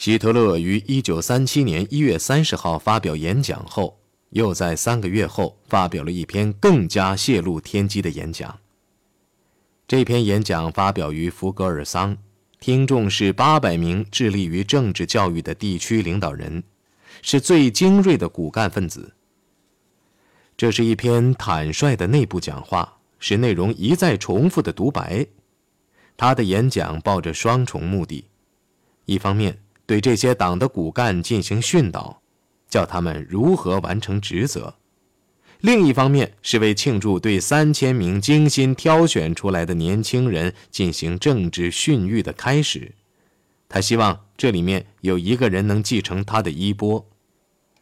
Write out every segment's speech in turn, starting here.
希特勒于1937年1月30号发表演讲后，又在三个月后发表了一篇更加泄露天机的演讲。这篇演讲发表于福格尔桑，听众是800名致力于政治教育的地区领导人，是最精锐的骨干分子。这是一篇坦率的内部讲话，是内容一再重复的独白。他的演讲抱着双重目的：一方面，对这些党的骨干进行训导，教他们如何完成职责；另一方面是为庆祝对三千名精心挑选出来的年轻人进行政治训育的开始。他希望这里面有一个人能继承他的衣钵，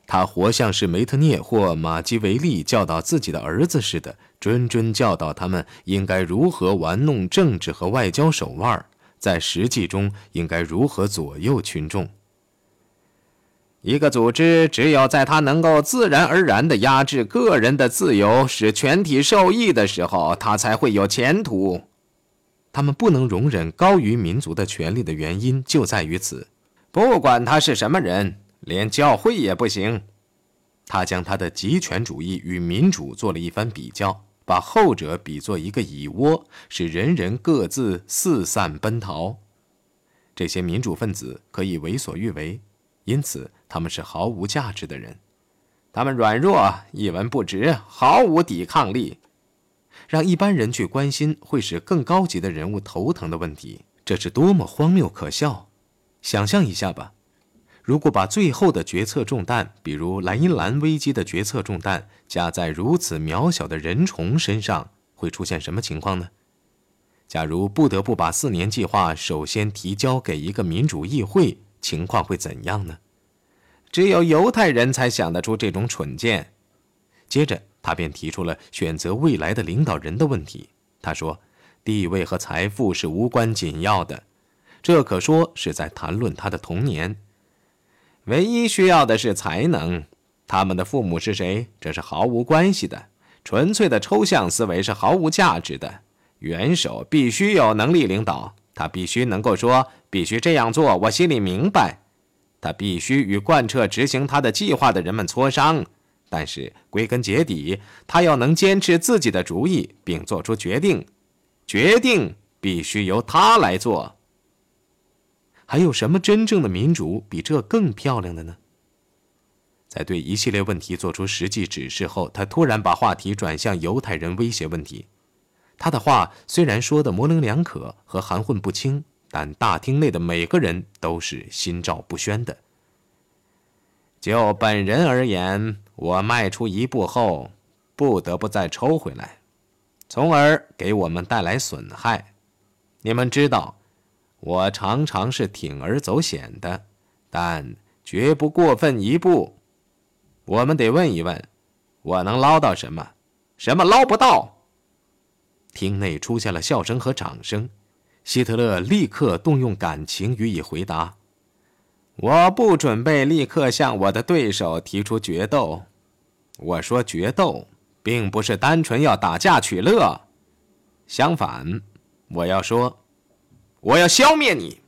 他活像是梅特涅或马基维利教导自己的儿子似的，谆谆教导他们应该如何玩弄政治和外交手腕。在实际中应该如何左右群众？一个组织只有在它能够自然而然地压制个人的自由，使全体受益的时候，它才会有前途。他们不能容忍高于民族的权利的原因就在于此。不管他是什么人，连教会也不行。他将他的极权主义与民主做了一番比较。把后者比作一个蚁窝，使人人各自四散奔逃。这些民主分子可以为所欲为，因此他们是毫无价值的人。他们软弱，一文不值，毫无抵抗力。让一般人去关心会使更高级的人物头疼的问题，这是多么荒谬可笑！想象一下吧。如果把最后的决策重担，比如莱茵兰危机的决策重担，加在如此渺小的人虫身上，会出现什么情况呢？假如不得不把四年计划首先提交给一个民主议会，情况会怎样呢？只有犹太人才想得出这种蠢见。接着，他便提出了选择未来的领导人的问题。他说：“地位和财富是无关紧要的，这可说是在谈论他的童年。”唯一需要的是才能。他们的父母是谁？这是毫无关系的。纯粹的抽象思维是毫无价值的。元首必须有能力领导，他必须能够说“必须这样做”，我心里明白。他必须与贯彻执行他的计划的人们磋商，但是归根结底，他要能坚持自己的主意并做出决定。决定必须由他来做。还有什么真正的民主比这更漂亮的呢？在对一系列问题做出实际指示后，他突然把话题转向犹太人威胁问题。他的话虽然说的模棱两可和含混不清，但大厅内的每个人都是心照不宣的。就本人而言，我迈出一步后，不得不再抽回来，从而给我们带来损害。你们知道。我常常是铤而走险的，但绝不过分一步。我们得问一问：我能捞到什么？什么捞不到？厅内出现了笑声和掌声。希特勒立刻动用感情予以回答：“我不准备立刻向我的对手提出决斗。我说决斗，并不是单纯要打架取乐。相反，我要说。”我要消灭你，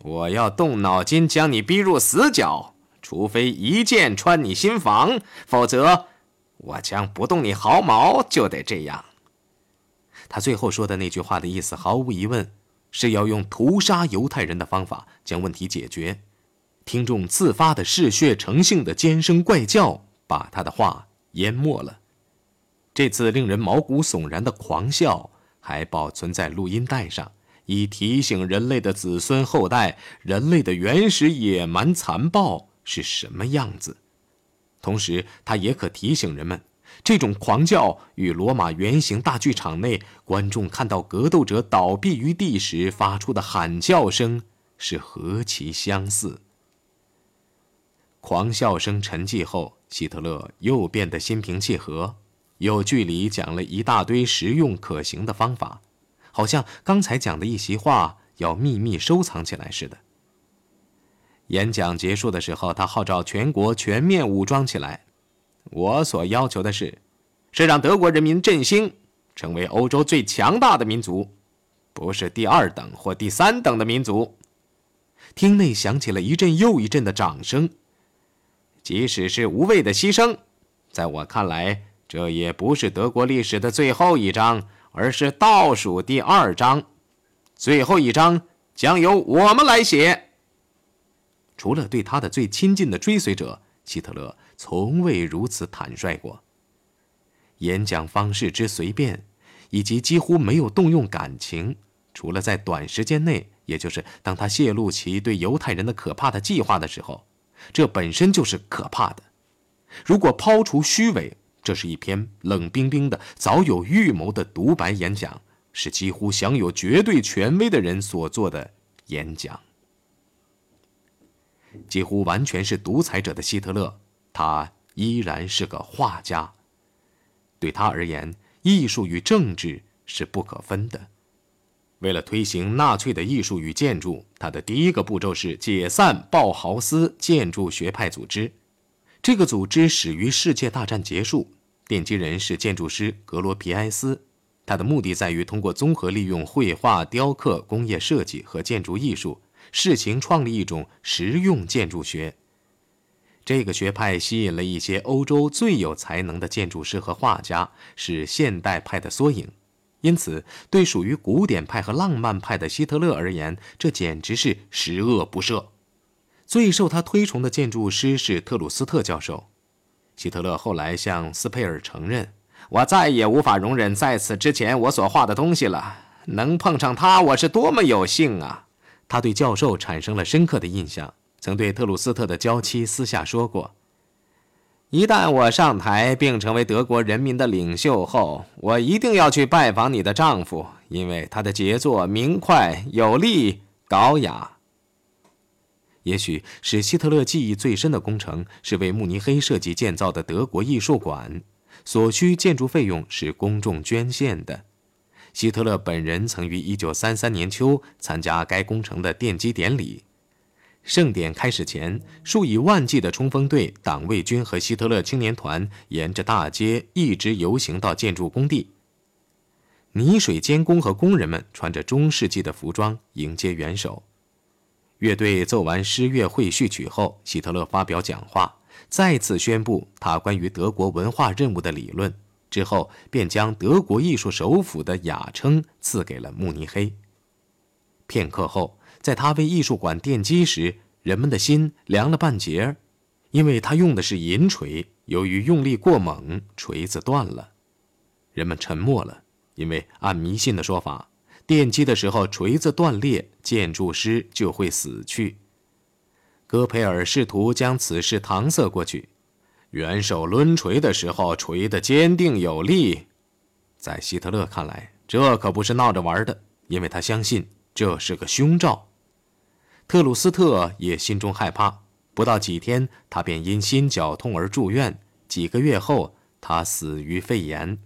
我要动脑筋将你逼入死角，除非一箭穿你心房，否则我将不动你毫毛。就得这样。他最后说的那句话的意思，毫无疑问是要用屠杀犹太人的方法将问题解决。听众自发的嗜血成性的尖声怪叫，把他的话淹没了。这次令人毛骨悚然的狂笑还保存在录音带上。以提醒人类的子孙后代，人类的原始野蛮残暴是什么样子。同时，它也可提醒人们，这种狂叫与罗马圆形大剧场内观众看到格斗者倒闭于地时发出的喊叫声是何其相似。狂笑声沉寂后，希特勒又变得心平气和，有据理讲了一大堆实用可行的方法。好像刚才讲的一席话要秘密收藏起来似的。演讲结束的时候，他号召全国全面武装起来。我所要求的是，是让德国人民振兴，成为欧洲最强大的民族，不是第二等或第三等的民族。厅内响起了一阵又一阵的掌声。即使是无谓的牺牲，在我看来，这也不是德国历史的最后一章，而是倒数第二章。最后一章将由我们来写。除了对他的最亲近的追随者，希特勒从未如此坦率过。演讲方式之随便，以及几乎没有动用感情，除了在短时间内，也就是当他泄露其对犹太人的可怕的计划的时候。这本身就是可怕的。如果抛除虚伪，这是一篇冷冰冰的、早有预谋的独白演讲，是几乎享有绝对权威的人所做的演讲。几乎完全是独裁者的希特勒，他依然是个画家。对他而言，艺术与政治是不可分的。为了推行纳粹的艺术与建筑，他的第一个步骤是解散鲍豪斯建筑学派组织。这个组织始于世界大战结束，奠基人是建筑师格罗皮埃斯。他的目的在于通过综合利用绘画、雕刻、工业设计和建筑艺术，试行创立一种实用建筑学。这个学派吸引了一些欧洲最有才能的建筑师和画家，是现代派的缩影。因此，对属于古典派和浪漫派的希特勒而言，这简直是十恶不赦。最受他推崇的建筑师是特鲁斯特教授。希特勒后来向斯佩尔承认：“我再也无法容忍在此之前我所画的东西了。能碰上他，我是多么有幸啊！”他对教授产生了深刻的印象，曾对特鲁斯特的娇妻私下说过。一旦我上台并成为德国人民的领袖后，我一定要去拜访你的丈夫，因为他的杰作明快、有力、高雅。也许使希特勒记忆最深的工程是为慕尼黑设计建造的德国艺术馆，所需建筑费用是公众捐献的。希特勒本人曾于1933年秋参加该工程的奠基典礼。盛典开始前，数以万计的冲锋队、党卫军和希特勒青年团沿着大街一直游行到建筑工地。泥水监工和工人们穿着中世纪的服装迎接元首。乐队奏完诗乐会序曲后，希特勒发表讲话，再次宣布他关于德国文化任务的理论。之后，便将德国艺术首府的雅称赐给了慕尼黑。片刻后。在他为艺术馆奠基时，人们的心凉了半截儿，因为他用的是银锤，由于用力过猛，锤子断了。人们沉默了，因为按迷信的说法，奠基的时候锤子断裂，建筑师就会死去。戈培尔试图将此事搪塞过去。元首抡锤的时候，锤得坚定有力。在希特勒看来，这可不是闹着玩的，因为他相信这是个凶兆。特鲁斯特也心中害怕，不到几天，他便因心绞痛而住院。几个月后，他死于肺炎。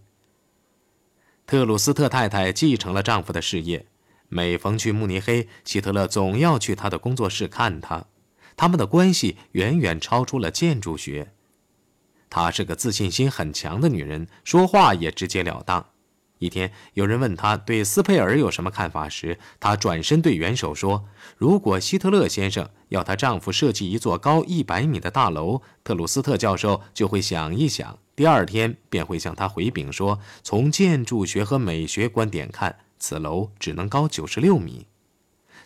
特鲁斯特太太继承了丈夫的事业，每逢去慕尼黑，希特勒总要去他的工作室看她。他们的关系远远超出了建筑学。她是个自信心很强的女人，说话也直截了当。一天，有人问她对斯佩尔有什么看法时，她转身对元首说：“如果希特勒先生要她丈夫设计一座高一百米的大楼，特鲁斯特教授就会想一想，第二天便会向他回禀说，从建筑学和美学观点看，此楼只能高九十六米。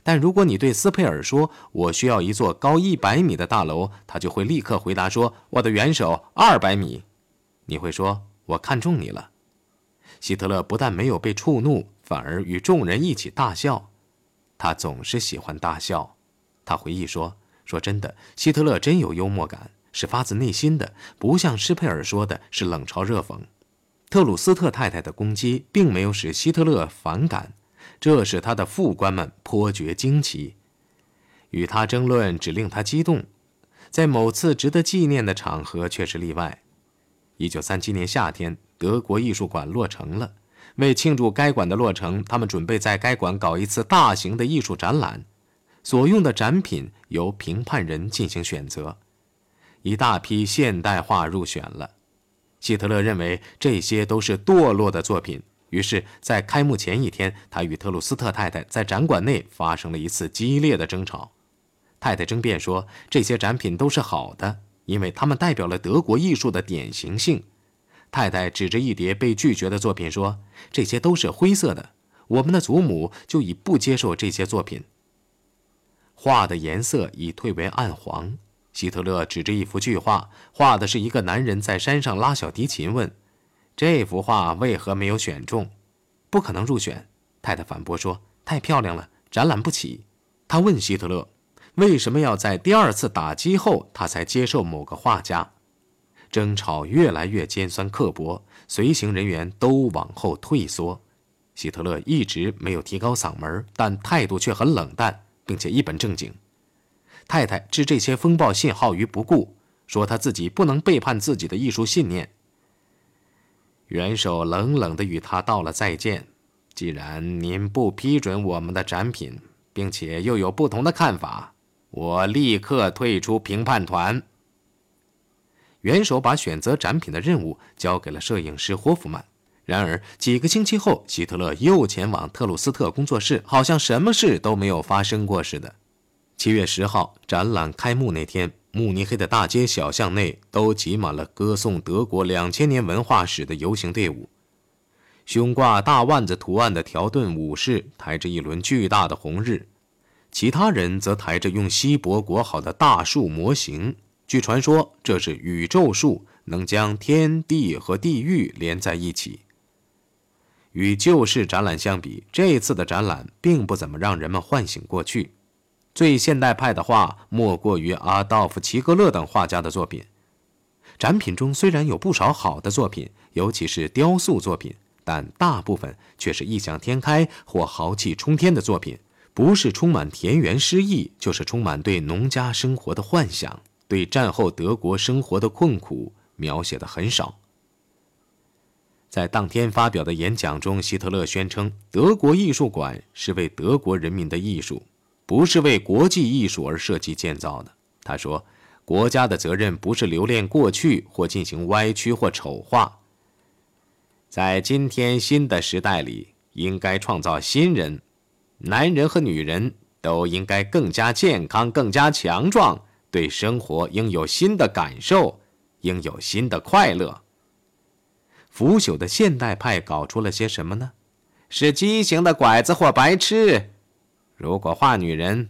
但如果你对斯佩尔说我需要一座高一百米的大楼，他就会立刻回答说：我的元首二百米。你会说：我看中你了。”希特勒不但没有被触怒，反而与众人一起大笑。他总是喜欢大笑。他回忆说：“说真的，希特勒真有幽默感，是发自内心的，不像施佩尔说的是冷嘲热讽。”特鲁斯特太太的攻击并没有使希特勒反感，这使他的副官们颇觉惊奇。与他争论只令他激动，在某次值得纪念的场合却是例外。一九三七年夏天。德国艺术馆落成了。为庆祝该馆的落成，他们准备在该馆搞一次大型的艺术展览。所用的展品由评判人进行选择。一大批现代画入选了。希特勒认为这些都是堕落的作品，于是，在开幕前一天，他与特鲁斯特太太在展馆内发生了一次激烈的争吵。太太争辩说，这些展品都是好的，因为他们代表了德国艺术的典型性。太太指着一叠被拒绝的作品说：“这些都是灰色的，我们的祖母就已不接受这些作品。画的颜色已退为暗黄。”希特勒指着一幅巨画，画的是一个男人在山上拉小提琴，问：“这幅画为何没有选中？不可能入选。”太太反驳说：“太漂亮了，展览不起。”他问希特勒。为什么要在第二次打击后，他才接受某个画家？争吵越来越尖酸刻薄，随行人员都往后退缩。希特勒一直没有提高嗓门，但态度却很冷淡，并且一本正经。太太置这些风暴信号于不顾，说他自己不能背叛自己的艺术信念。元首冷冷地与他道了再见。既然您不批准我们的展品，并且又有不同的看法。我立刻退出评判团。元首把选择展品的任务交给了摄影师霍夫曼。然而几个星期后，希特勒又前往特鲁斯特工作室，好像什么事都没有发生过似的。七月十号，展览开幕那天，慕尼黑的大街小巷内都挤满了歌颂德国两千年文化史的游行队伍。胸挂大腕子图案的条顿武士抬着一轮巨大的红日。其他人则抬着用锡箔裹好的大树模型，据传说这是宇宙树，能将天地和地狱连在一起。与旧式展览相比，这次的展览并不怎么让人们唤醒过去。最现代派的画莫过于阿道夫·齐格勒等画家的作品。展品中虽然有不少好的作品，尤其是雕塑作品，但大部分却是异想天开或豪气冲天的作品。不是充满田园诗意，就是充满对农家生活的幻想，对战后德国生活的困苦描写的很少。在当天发表的演讲中，希特勒宣称，德国艺术馆是为德国人民的艺术，不是为国际艺术而设计建造的。他说，国家的责任不是留恋过去或进行歪曲或丑化，在今天新的时代里，应该创造新人。男人和女人都应该更加健康、更加强壮，对生活应有新的感受，应有新的快乐。腐朽的现代派搞出了些什么呢？是畸形的拐子或白痴。如果画女人，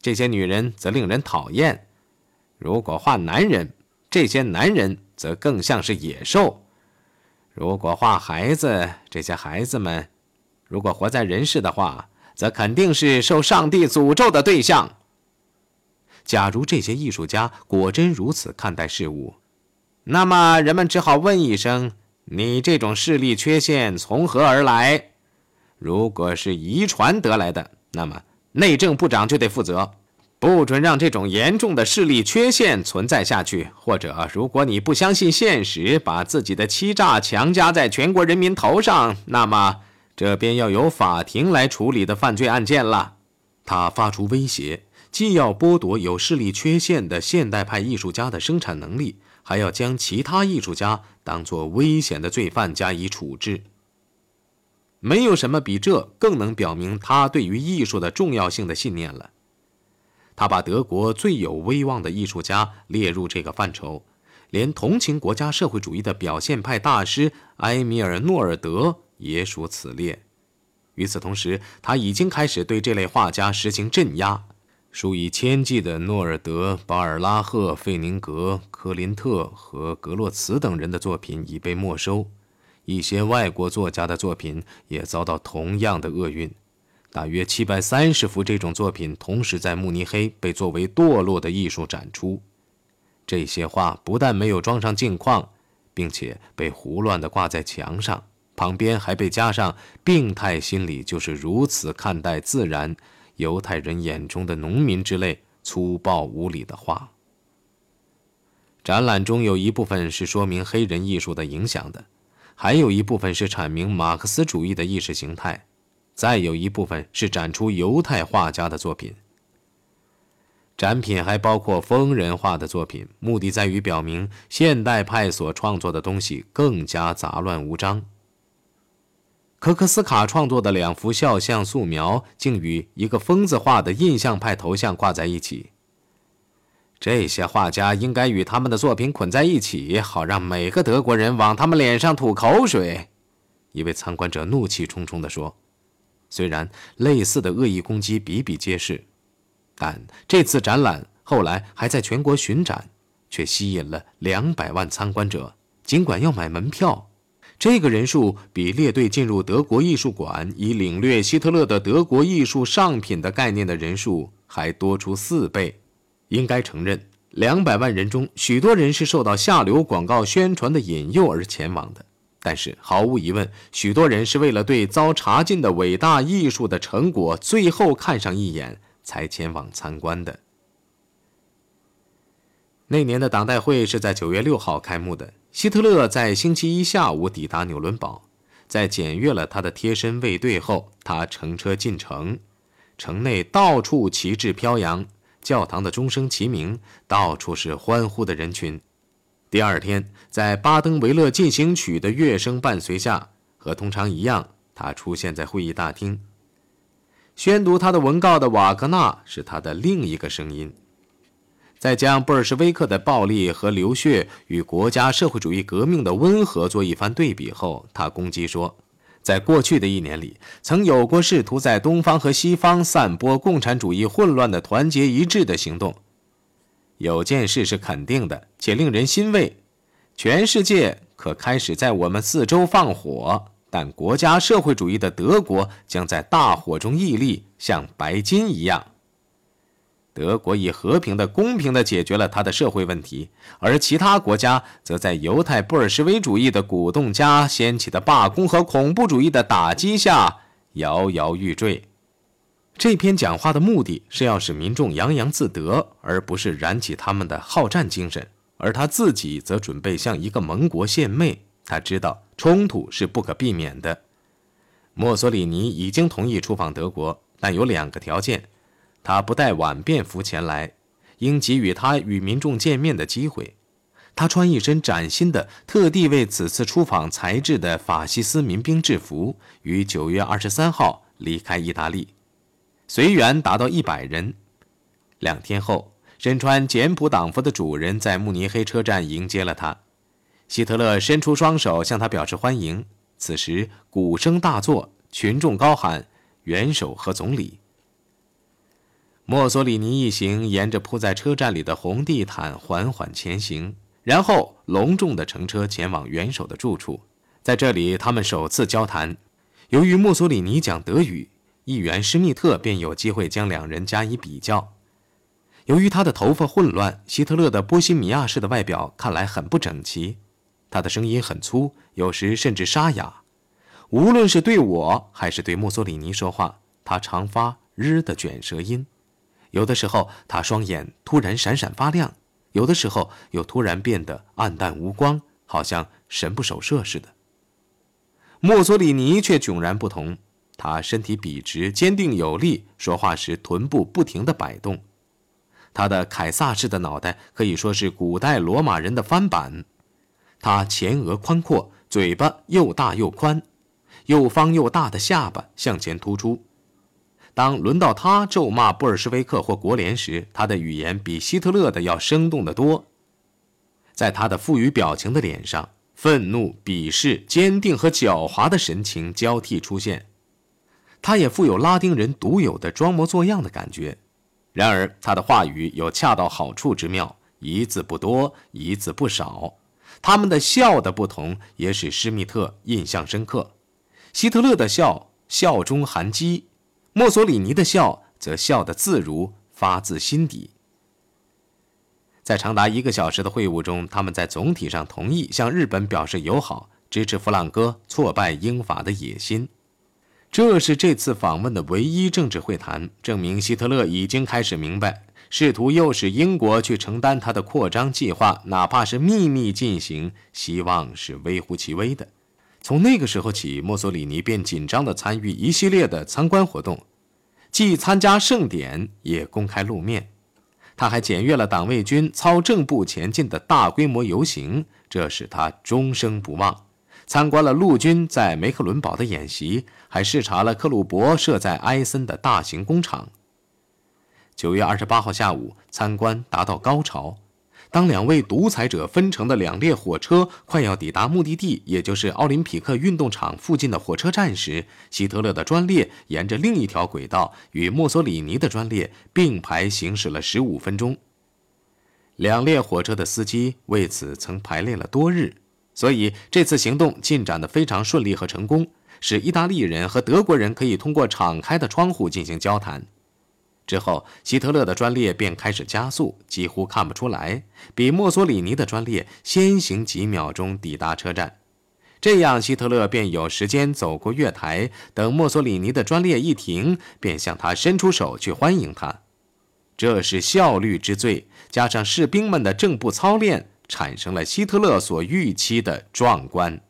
这些女人则令人讨厌；如果画男人，这些男人则更像是野兽；如果画孩子，这些孩子们，如果活在人世的话。则肯定是受上帝诅咒的对象。假如这些艺术家果真如此看待事物，那么人们只好问一声：“你这种视力缺陷从何而来？”如果是遗传得来的，那么内政部长就得负责，不准让这种严重的视力缺陷存在下去。或者，如果你不相信现实，把自己的欺诈强加在全国人民头上，那么。这边要由法庭来处理的犯罪案件了。他发出威胁，既要剥夺有视力缺陷的现代派艺术家的生产能力，还要将其他艺术家当作危险的罪犯加以处置。没有什么比这更能表明他对于艺术的重要性的信念了。他把德国最有威望的艺术家列入这个范畴，连同情国家社会主义的表现派大师埃米尔·诺尔德。也属此列。与此同时，他已经开始对这类画家实行镇压。数以千计的诺尔德、巴尔拉赫、费宁格、科林特和格洛茨等人的作品已被没收，一些外国作家的作品也遭到同样的厄运。大约七百三十幅这种作品同时在慕尼黑被作为堕落的艺术展出。这些画不但没有装上镜框，并且被胡乱地挂在墙上。旁边还被加上“病态心理就是如此看待自然”，犹太人眼中的农民之类粗暴无礼的话。展览中有一部分是说明黑人艺术的影响的，还有一部分是阐明马克思主义的意识形态，再有一部分是展出犹太画家的作品。展品还包括疯人画的作品，目的在于表明现代派所创作的东西更加杂乱无章。科克斯卡创作的两幅肖像素描，竟与一个疯子画的印象派头像挂在一起。这些画家应该与他们的作品捆在一起，好让每个德国人往他们脸上吐口水。”一位参观者怒气冲冲地说。虽然类似的恶意攻击比比皆是，但这次展览后来还在全国巡展，却吸引了两百万参观者。尽管要买门票，这个人数比列队进入德国艺术馆以领略希特勒的德国艺术上品的概念的人数还多出四倍。应该承认，两百万人中，许多人是受到下流广告宣传的引诱而前往的。但是毫无疑问，许多人是为了对遭查禁的伟大艺术的成果最后看上一眼才前往参观的。那年的党代会是在九月六号开幕的。希特勒在星期一下午抵达纽伦堡，在检阅了他的贴身卫队后，他乘车进城。城内到处旗帜飘扬，教堂的钟声齐鸣，到处是欢呼的人群。第二天，在巴登维勒进行曲的乐声伴随下，和通常一样，他出现在会议大厅。宣读他的文告的瓦格纳是他的另一个声音。在将布尔什维克的暴力和流血与国家社会主义革命的温和做一番对比后，他攻击说，在过去的一年里，曾有过试图在东方和西方散播共产主义混乱的团结一致的行动。有件事是肯定的，且令人欣慰：全世界可开始在我们四周放火，但国家社会主义的德国将在大火中屹立，像白金一样。德国以和平的、公平的解决了他的社会问题，而其他国家则在犹太布尔什维主义的鼓动家掀起的罢工和恐怖主义的打击下摇摇欲坠。这篇讲话的目的是要使民众洋洋自得，而不是燃起他们的好战精神。而他自己则准备向一个盟国献媚。他知道冲突是不可避免的。墨索里尼已经同意出访德国，但有两个条件：他不带晚便服前来，应给予他与民众见面的机会；他穿一身崭新的、特地为此次出访裁制的法西斯民兵制服，于九月二十三号离开意大利。随员达到一百人。两天后，身穿简朴党服的主人在慕尼黑车站迎接了他。希特勒伸出双手向他表示欢迎。此时，鼓声大作，群众高喊“元首和总理”。墨索里尼一行沿着铺在车站里的红地毯缓缓前行，然后隆重地乘车前往元首的住处。在这里，他们首次交谈。由于墨索里尼讲德语。议员施密特便有机会将两人加以比较。由于他的头发混乱，希特勒的波西米亚式的外表看来很不整齐。他的声音很粗，有时甚至沙哑。无论是对我还是对墨索里尼说话，他常发日的卷舌音。有的时候，他双眼突然闪闪发亮；有的时候，又突然变得暗淡无光，好像神不守舍似的。墨索里尼却迥然不同。他身体笔直、坚定有力，说话时臀部不停地摆动。他的凯撒式的脑袋可以说是古代罗马人的翻版。他前额宽阔，嘴巴又大又宽，又方又大的下巴向前突出。当轮到他咒骂布尔什维克或国联时，他的语言比希特勒的要生动得多。在他的富于表情的脸上，愤怒、鄙视、坚定和狡猾的神情交替出现。他也富有拉丁人独有的装模作样的感觉，然而他的话语有恰到好处之妙，一字不多，一字不少。他们的笑的不同也使施密特印象深刻。希特勒的笑笑中含讥，墨索里尼的笑则笑得自如，发自心底。在长达一个小时的会晤中，他们在总体上同意向日本表示友好，支持弗朗哥挫败英法的野心。这是这次访问的唯一政治会谈，证明希特勒已经开始明白，试图诱使英国去承担他的扩张计划，哪怕是秘密进行，希望是微乎其微的。从那个时候起，墨索里尼便紧张地参与一系列的参观活动，既参加盛典，也公开露面。他还检阅了党卫军操正步前进的大规模游行，这使他终生不忘。参观了陆军在梅克伦堡的演习，还视察了克虏伯设在埃森的大型工厂。九月二十八号下午，参观达到高潮。当两位独裁者分成的两列火车快要抵达目的地，也就是奥林匹克运动场附近的火车站时，希特勒的专列沿着另一条轨道与墨索里尼的专列并排行驶了十五分钟。两列火车的司机为此曾排练了多日，所以这次行动进展得非常顺利和成功，使意大利人和德国人可以通过敞开的窗户进行交谈。之后，希特勒的专列便开始加速，几乎看不出来，比墨索里尼的专列先行几秒钟抵达车站。这样，希特勒便有时间走过月台，等墨索里尼的专列一停，便向他伸出手去欢迎他。这是效率之最，加上士兵们的正步操练，产生了希特勒所预期的壮观。